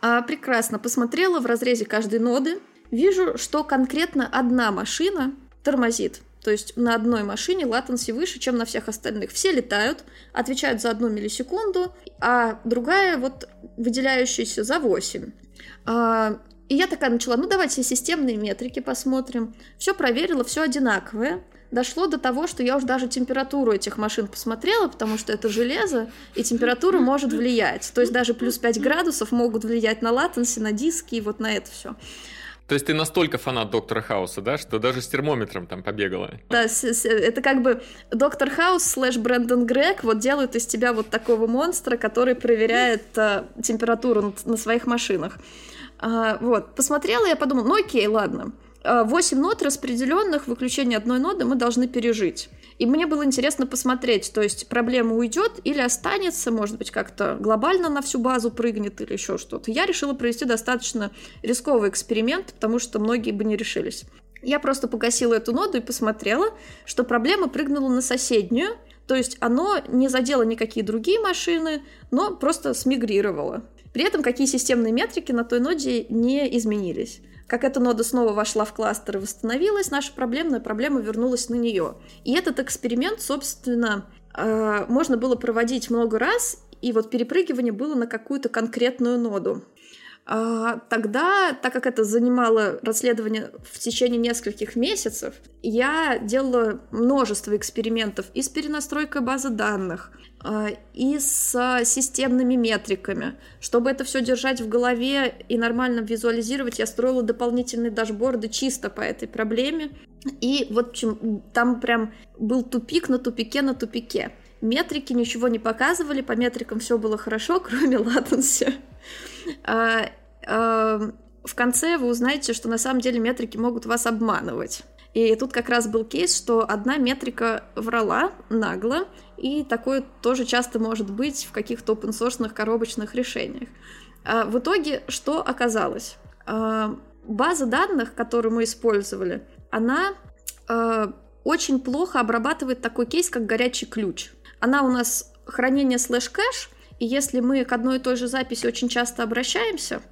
А, прекрасно посмотрела в разрезе каждой ноды, вижу, что конкретно одна машина тормозит. То есть на одной машине латенси выше, чем на всех остальных. Все летают, отвечают за одну миллисекунду, а другая вот выделяющаяся за 8. А, и я такая начала, ну давайте системные метрики посмотрим. Все проверила, все одинаковое. Дошло до того, что я уже даже температуру этих машин посмотрела, потому что это железо, и температура может влиять. То есть даже плюс 5 градусов могут влиять на латенси, на диски и вот на это все. То есть ты настолько фанат Доктора Хауса, да, что даже с термометром там побегала? Да, это как бы Доктор Хаус слэш Брэндон Грег вот делают из тебя вот такого монстра, который проверяет а, температуру на своих машинах. А, вот, посмотрела, я подумала, ну окей, ладно. 8 нот распределенных, выключение одной ноды мы должны пережить. И мне было интересно посмотреть, то есть проблема уйдет или останется, может быть, как-то глобально на всю базу прыгнет или еще что-то. Я решила провести достаточно рисковый эксперимент, потому что многие бы не решились. Я просто погасила эту ноду и посмотрела, что проблема прыгнула на соседнюю, то есть оно не задело никакие другие машины, но просто смигрировало. При этом какие системные метрики на той ноде не изменились. Как эта нода снова вошла в кластер и восстановилась, наша проблемная проблема вернулась на нее. И этот эксперимент, собственно, э, можно было проводить много раз, и вот перепрыгивание было на какую-то конкретную ноду. А, тогда, так как это занимало расследование в течение нескольких месяцев, я делала множество экспериментов и с перенастройкой базы данных, а, и с системными метриками. Чтобы это все держать в голове и нормально визуализировать, я строила дополнительные дашборды чисто по этой проблеме. И вот в общем, там прям был тупик на тупике на тупике. Метрики ничего не показывали, по метрикам все было хорошо, кроме латенси. А, а, в конце вы узнаете, что на самом деле метрики могут вас обманывать. И тут как раз был кейс, что одна метрика врала нагло, и такое тоже часто может быть в каких-то open коробочных решениях. А в итоге что оказалось? База данных, которую мы использовали, она очень плохо обрабатывает такой кейс, как горячий ключ. Она у нас хранение слэш-кэш, и если мы к одной и той же записи очень часто обращаемся,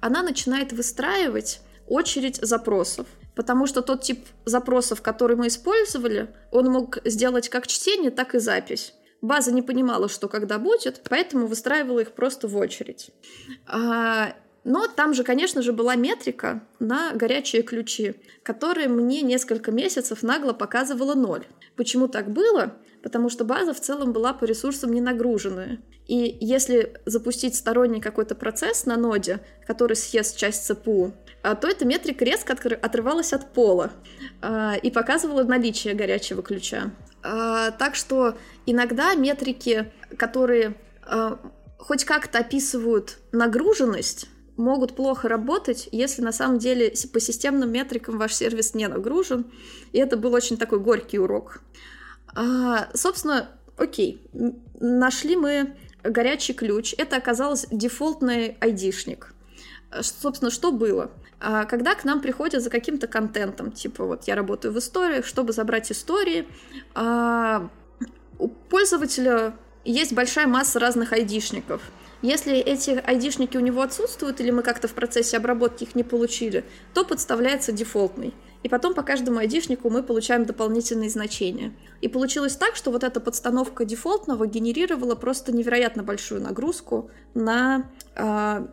она начинает выстраивать очередь запросов. Потому что тот тип запросов, который мы использовали, он мог сделать как чтение, так и запись. База не понимала, что когда будет, поэтому выстраивала их просто в очередь. А, но там же, конечно же, была метрика на горячие ключи, которая мне несколько месяцев нагло показывала ноль. Почему так было? Потому что база в целом была по ресурсам не нагруженная. И если запустить сторонний какой-то процесс на ноде, который съест часть ЦПУ, а, то эта метрика резко отрывалась от пола а, и показывала наличие горячего ключа. А, так что иногда метрики, которые хоть как-то описывают нагруженность, могут плохо работать, если на самом деле по системным метрикам ваш сервис не нагружен. И это был очень такой горький урок. А, собственно, окей, нашли мы горячий ключ. Это оказалось дефолтный айдишник. Собственно, что было? А, когда к нам приходят за каким-то контентом, типа вот я работаю в историях, чтобы забрать истории, а, у пользователя есть большая масса разных айдишников – если эти айдишники у него отсутствуют, или мы как-то в процессе обработки их не получили, то подставляется дефолтный. И потом по каждому айдишнику мы получаем дополнительные значения. И получилось так, что вот эта подстановка дефолтного генерировала просто невероятно большую нагрузку на э,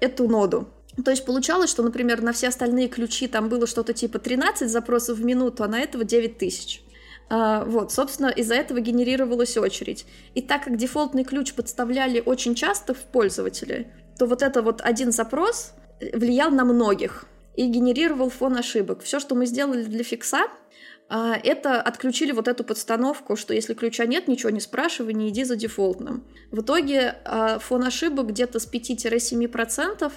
эту ноду. То есть получалось, что, например, на все остальные ключи там было что-то типа 13 запросов в минуту, а на этого 9 тысяч. А, вот, собственно, из-за этого генерировалась очередь. И так как дефолтный ключ подставляли очень часто в пользователя, то вот это вот один запрос влиял на многих и генерировал фон ошибок. Все, что мы сделали для фикса, а, это отключили вот эту подстановку, что если ключа нет, ничего не спрашивай, не иди за дефолтным. В итоге а, фон ошибок где-то с 5-7%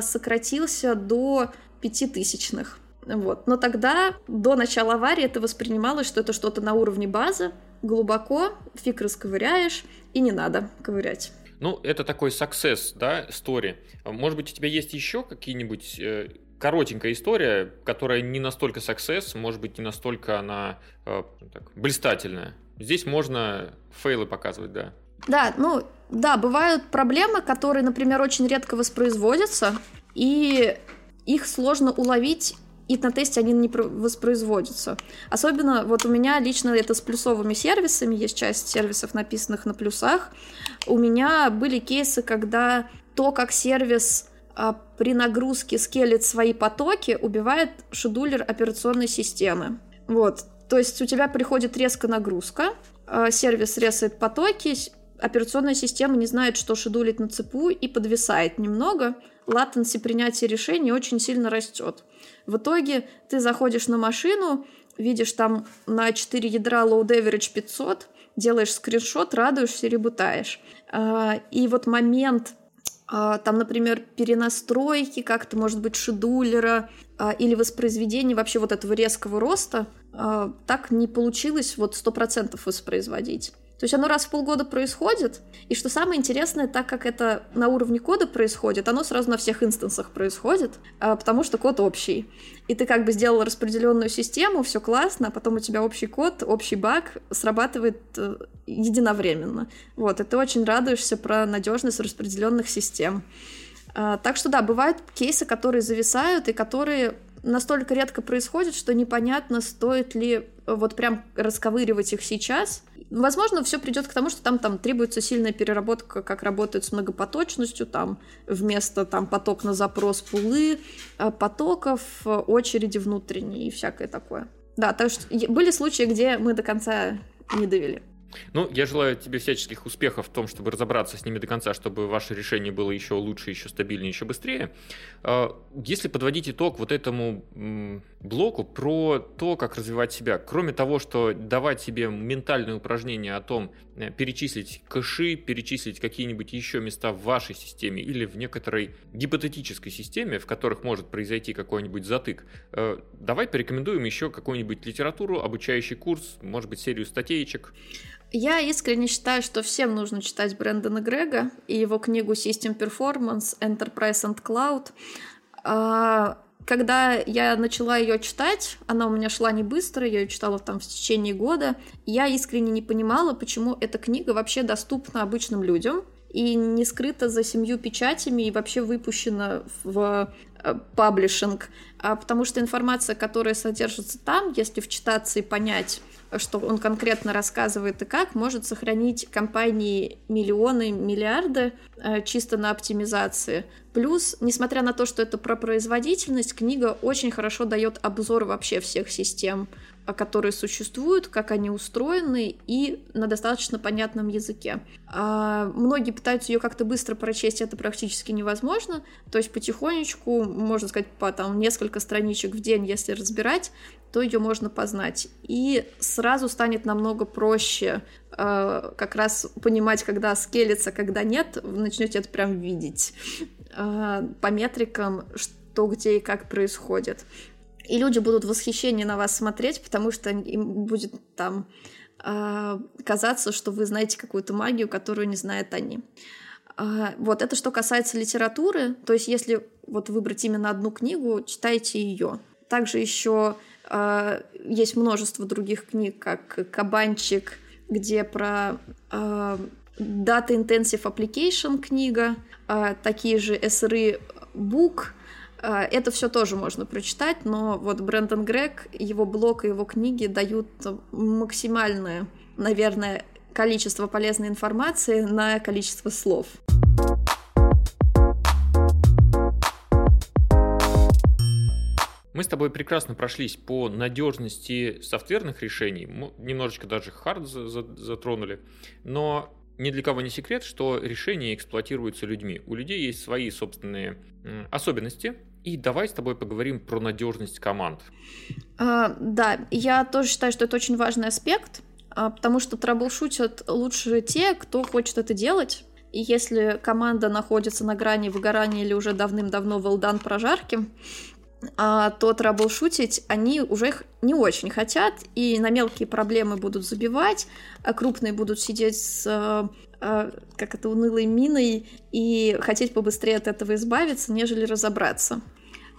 сократился до 5 тысячных. Вот. Но тогда, до начала аварии, это воспринималось, что это что-то на уровне базы, глубоко, фиг расковыряешь, и не надо ковырять. Ну, это такой success, да, story. Может быть, у тебя есть еще какие-нибудь э, коротенькая история, которая не настолько success, может быть, не настолько она э, так, блистательная. Здесь можно фейлы показывать, да. Да, ну, да, бывают проблемы, которые, например, очень редко воспроизводятся, и их сложно уловить и на тесте они не воспроизводятся. Особенно вот у меня лично это с плюсовыми сервисами, есть часть сервисов, написанных на плюсах. У меня были кейсы, когда то, как сервис при нагрузке скелет свои потоки, убивает шедулер операционной системы. Вот. То есть у тебя приходит резко нагрузка, а, сервис резает потоки, операционная система не знает, что шедулить на ЦПУ и подвисает немного, латенси принятия решений очень сильно растет. В итоге ты заходишь на машину, видишь там на 4 ядра low average 500, делаешь скриншот, радуешься ребутаешь. А, и вот момент а, там, например, перенастройки как-то, может быть, шедулера а, или воспроизведения вообще вот этого резкого роста, так не получилось вот 100% воспроизводить. То есть оно раз в полгода происходит, и что самое интересное, так как это на уровне кода происходит, оно сразу на всех инстансах происходит, а, потому что код общий. И ты как бы сделал распределенную систему, все классно, а потом у тебя общий код, общий баг срабатывает э, единовременно. Вот, и ты очень радуешься про надежность распределенных систем. А, так что да, бывают кейсы, которые зависают и которые настолько редко происходят, что непонятно, стоит ли вот прям расковыривать их сейчас. Возможно, все придет к тому, что там, там требуется сильная переработка, как работает с многопоточностью, там вместо там поток на запрос пулы, э, потоков, очереди внутренние и всякое такое. Да, так что были случаи, где мы до конца не довели. Ну, я желаю тебе всяческих успехов в том, чтобы разобраться с ними до конца, чтобы ваше решение было еще лучше, еще стабильнее, еще быстрее. А, если подводить итог вот этому блоку про то, как развивать себя, кроме того, что давать себе ментальные упражнения о том, перечислить кэши, перечислить какие-нибудь еще места в вашей системе или в некоторой гипотетической системе, в которых может произойти какой-нибудь затык, э, давай порекомендуем еще какую-нибудь литературу, обучающий курс, может быть, серию статейчек. Я искренне считаю, что всем нужно читать Брэндона Грега и его книгу System Performance, Enterprise and Cloud. Когда я начала ее читать, она у меня шла не быстро, я ее читала там в течение года, я искренне не понимала, почему эта книга вообще доступна обычным людям, и не скрыто за семью печатями и вообще выпущено в э, паблишинг, а потому что информация, которая содержится там, если вчитаться и понять, что он конкретно рассказывает и как, может сохранить компании миллионы, миллиарды э, чисто на оптимизации. Плюс, несмотря на то, что это про производительность, книга очень хорошо дает обзор вообще всех систем которые существуют, как они устроены и на достаточно понятном языке. А многие пытаются ее как-то быстро прочесть, это практически невозможно. То есть потихонечку, можно сказать, по там несколько страничек в день, если разбирать, то ее можно познать. И сразу станет намного проще э, как раз понимать, когда скелется, когда нет, начнете это прям видеть э, по метрикам, что где и как происходит и люди будут в восхищении на вас смотреть, потому что им будет там э, казаться, что вы знаете какую-то магию, которую не знают они. Э, вот это что касается литературы, то есть если вот выбрать именно одну книгу, читайте ее. Также еще э, есть множество других книг, как «Кабанчик», где про э, Data Intensive Application книга, э, такие же SRE Book — а, это все тоже можно прочитать, но вот Брэндон Грег, его блог и его книги дают максимальное, наверное, количество полезной информации на количество слов. Мы с тобой прекрасно прошлись по надежности софтверных решений, немножечко даже хард затронули, но ни для кого не секрет, что решения эксплуатируются людьми. У людей есть свои собственные особенности, и давай с тобой поговорим про надежность команд. А, да, я тоже считаю, что это очень важный аспект, а, потому что траблшутят лучше те, кто хочет это делать. И если команда находится на грани выгорания или уже давным-давно велдан прожарки, а, то траблшутить они уже их не очень хотят, и на мелкие проблемы будут забивать, а крупные будут сидеть с как это унылой миной и хотеть побыстрее от этого избавиться, нежели разобраться.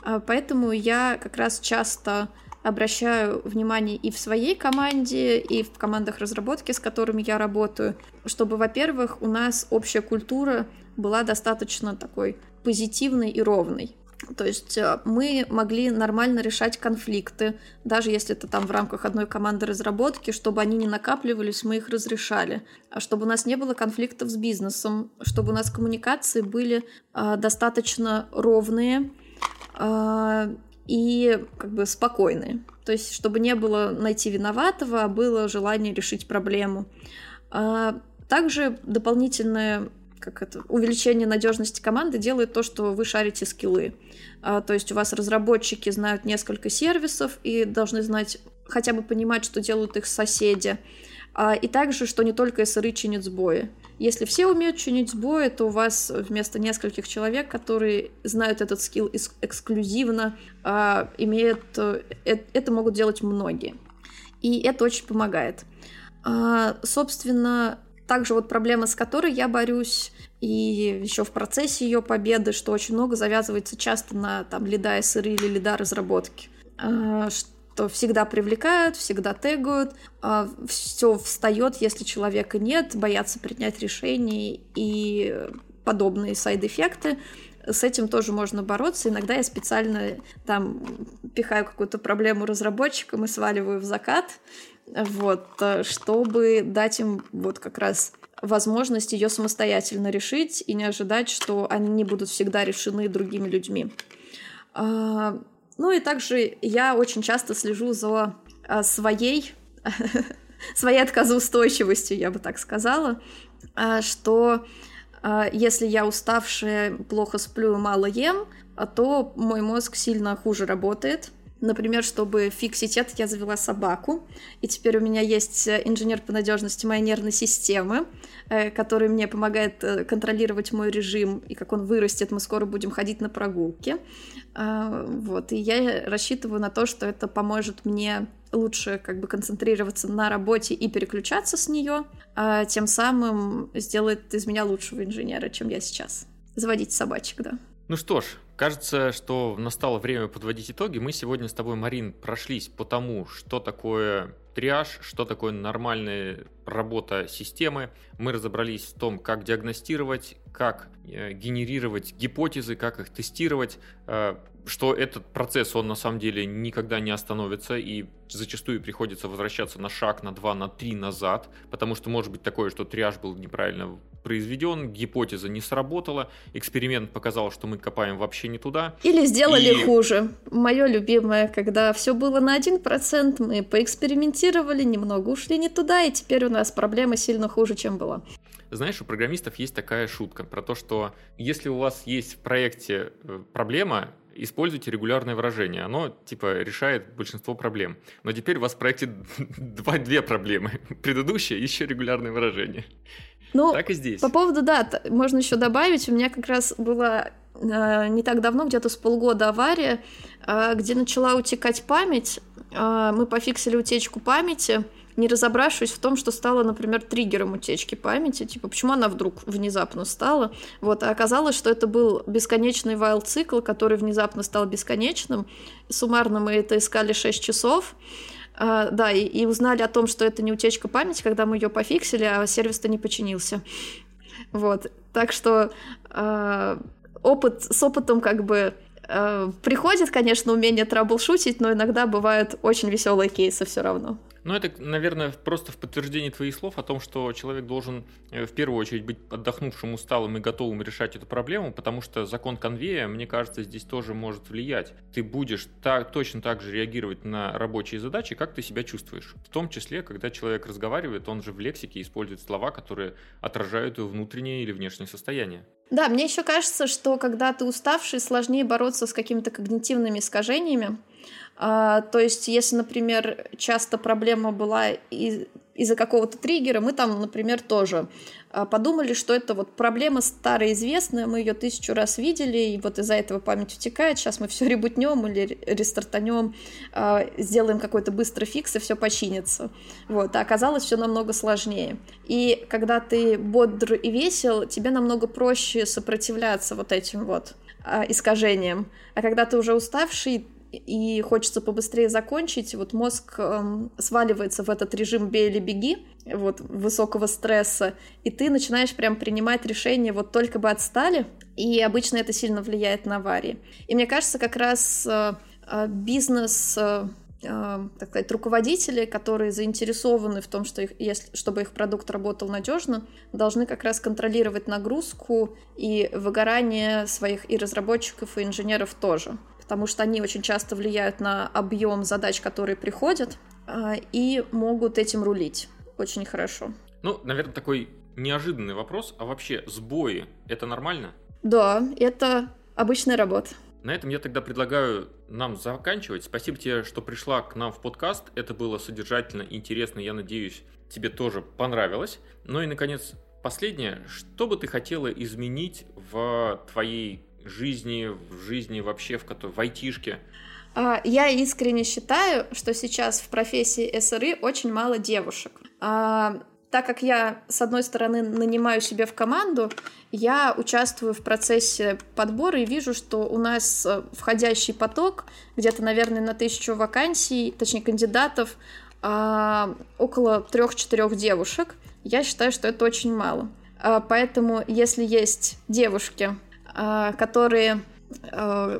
А, поэтому я как раз часто обращаю внимание и в своей команде, и в командах разработки, с которыми я работаю, чтобы, во-первых, у нас общая культура была достаточно такой позитивной и ровной. То есть э, мы могли нормально решать конфликты, даже если это там в рамках одной команды разработки, чтобы они не накапливались, мы их разрешали. А чтобы у нас не было конфликтов с бизнесом, чтобы у нас коммуникации были э, достаточно ровные, а, и как бы спокойные. То есть, чтобы не было найти виноватого, а было желание решить проблему. А, также дополнительное как это, увеличение надежности команды делает то, что вы шарите скиллы. А, то есть у вас разработчики знают несколько сервисов и должны знать, хотя бы понимать, что делают их соседи. А, и также, что не только SRE чинят сбои. Если все умеют чинить сбои, то у вас вместо нескольких человек, которые знают этот скилл эксклюзивно, а, имеют, э, это могут делать многие. И это очень помогает. А, собственно, также вот проблема, с которой я борюсь, и еще в процессе ее победы, что очень много завязывается часто на там лида SRE или лида разработки. Что что всегда привлекают, всегда тегают, а, все встает, если человека нет, боятся принять решение и подобные сайд-эффекты. С этим тоже можно бороться. Иногда я специально там пихаю какую-то проблему разработчикам и сваливаю в закат, вот, чтобы дать им вот как раз возможность ее самостоятельно решить и не ожидать, что они будут всегда решены другими людьми. А, ну и также я очень часто слежу за а, своей, своей отказоустойчивостью, я бы так сказала, а, что а, если я уставшая, плохо сплю и мало ем, то мой мозг сильно хуже работает. Например, чтобы фиксить это, я завела собаку, и теперь у меня есть э, инженер по надежности моей нервной системы, э, который мне помогает э, контролировать мой режим, и как он вырастет, мы скоро будем ходить на прогулки. А, вот, и я рассчитываю на то, что это поможет мне лучше как бы концентрироваться на работе и переключаться с нее, а тем самым сделает из меня лучшего инженера, чем я сейчас. Заводить собачек, да. Ну что ж, Кажется, что настало время подводить итоги. Мы сегодня с тобой, Марин, прошлись по тому, что такое триаж, что такое нормальная работа системы. Мы разобрались в том, как диагностировать, как э, генерировать гипотезы, как их тестировать, э, что этот процесс, он на самом деле никогда не остановится, и зачастую приходится возвращаться на шаг, на два, на три назад, потому что может быть такое, что триаж был неправильно произведен, гипотеза не сработала, эксперимент показал, что мы копаем вообще не туда. Или сделали и... хуже. Мое любимое, когда все было на 1%, мы поэкспериментировали, немного ушли не туда, и теперь у нас проблема сильно хуже, чем была. Знаешь, у программистов есть такая шутка про то, что если у вас есть в проекте э, проблема, используйте регулярное выражение. Оно, типа, решает большинство проблем. Но теперь у вас в проекте два, две проблемы. Предыдущее еще регулярное выражение. Ну, так и здесь. По поводу дат, можно еще добавить, у меня как раз была э, не так давно, где-то с полгода авария, э, где начала утекать память. Э, мы пофиксили утечку памяти, не разобравшись в том, что стало, например, триггером утечки памяти, типа, почему она вдруг внезапно стала. Вот, а оказалось, что это был бесконечный вайл-цикл, который внезапно стал бесконечным. Суммарно мы это искали 6 часов. Uh, да, и, и узнали о том, что это не утечка памяти, когда мы ее пофиксили, а сервис-то не починился. Вот. Так что uh, опыт с опытом как бы uh, приходит, конечно, умение траблшутить, но иногда бывают очень веселые кейсы все равно. Ну, это, наверное, просто в подтверждение твоих слов о том, что человек должен э, в первую очередь быть отдохнувшим, усталым и готовым решать эту проблему, потому что закон конвея, мне кажется, здесь тоже может влиять. Ты будешь так, точно так же реагировать на рабочие задачи, как ты себя чувствуешь. В том числе, когда человек разговаривает, он же в лексике использует слова, которые отражают его внутреннее или внешнее состояние. Да, мне еще кажется, что когда ты уставший, сложнее бороться с какими-то когнитивными искажениями, а, то есть, если, например, часто проблема была из- из-за какого-то триггера, мы там, например, тоже а, подумали, что это вот проблема старая известная, мы ее тысячу раз видели, и вот из-за этого память утекает, сейчас мы все ребутнем или рестартанем, а, сделаем какой-то быстрый фикс, и все починится. Вот, а оказалось все намного сложнее. И когда ты бодр и весел, тебе намного проще сопротивляться вот этим вот искажениям. А когда ты уже уставший, и хочется побыстрее закончить, вот мозг эм, сваливается в этот режим «бей или беги», вот, высокого стресса, и ты начинаешь прям принимать решения вот только бы отстали, и обычно это сильно влияет на аварии. И мне кажется, как раз э, э, бизнес э, э так сказать, руководители, которые заинтересованы в том, что их, если, чтобы их продукт работал надежно, должны как раз контролировать нагрузку и выгорание своих и разработчиков, и инженеров тоже потому что они очень часто влияют на объем задач, которые приходят, а, и могут этим рулить очень хорошо. Ну, наверное, такой неожиданный вопрос. А вообще сбои это нормально? Да, это обычная работа. На этом я тогда предлагаю нам заканчивать. Спасибо тебе, что пришла к нам в подкаст. Это было содержательно, интересно. Я надеюсь, тебе тоже понравилось. Ну и, наконец, последнее. Что бы ты хотела изменить в твоей жизни, в жизни вообще, в, в айтишке? А, я искренне считаю, что сейчас в профессии СРИ очень мало девушек. А, так как я, с одной стороны, нанимаю себе в команду, я участвую в процессе подбора и вижу, что у нас э, входящий поток где-то, наверное, на тысячу вакансий, точнее, кандидатов, а, около трех-четырех девушек. Я считаю, что это очень мало. Поэтому, если есть девушки, которые а,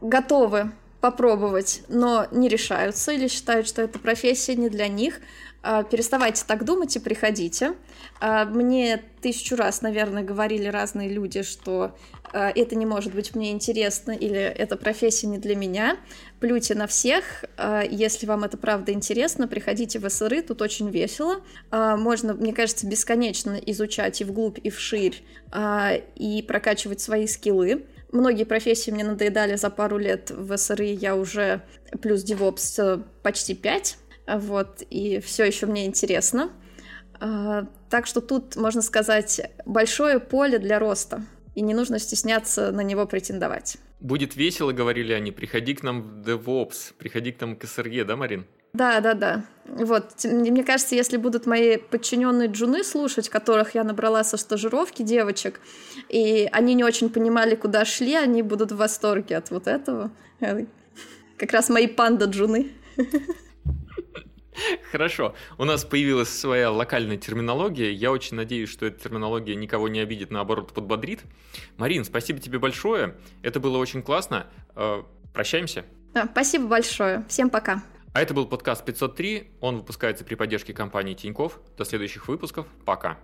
готовы попробовать, но не решаются или считают, что эта профессия не для них, а, переставайте так думать и приходите. Мне тысячу раз, наверное, говорили разные люди, что это не может быть мне интересно или эта профессия не для меня. Плюйте на всех. Если вам это правда интересно, приходите в СРИ, тут очень весело. Можно, мне кажется, бесконечно изучать и вглубь, и вширь, и прокачивать свои скиллы. Многие профессии мне надоедали за пару лет в СРИ, я уже плюс DevOps э, почти 5, вот, и все еще мне интересно. Так что тут, можно сказать, большое поле для роста и не нужно стесняться на него претендовать. Будет весело, говорили они, приходи к нам в DevOps, приходи к нам к СРГ, да, Марин? Да, да, да. Вот, мне кажется, если будут мои подчиненные джуны слушать, которых я набрала со стажировки девочек, и они не очень понимали, куда шли, они будут в восторге от вот этого. Как раз мои панда-джуны. Хорошо. У нас появилась своя локальная терминология. Я очень надеюсь, что эта терминология никого не обидит, наоборот, подбодрит. Марин, спасибо тебе большое. Это было очень классно. Э, прощаемся. Да, спасибо большое. Всем пока. А это был подкаст 503. Он выпускается при поддержке компании Тиньков. До следующих выпусков. Пока.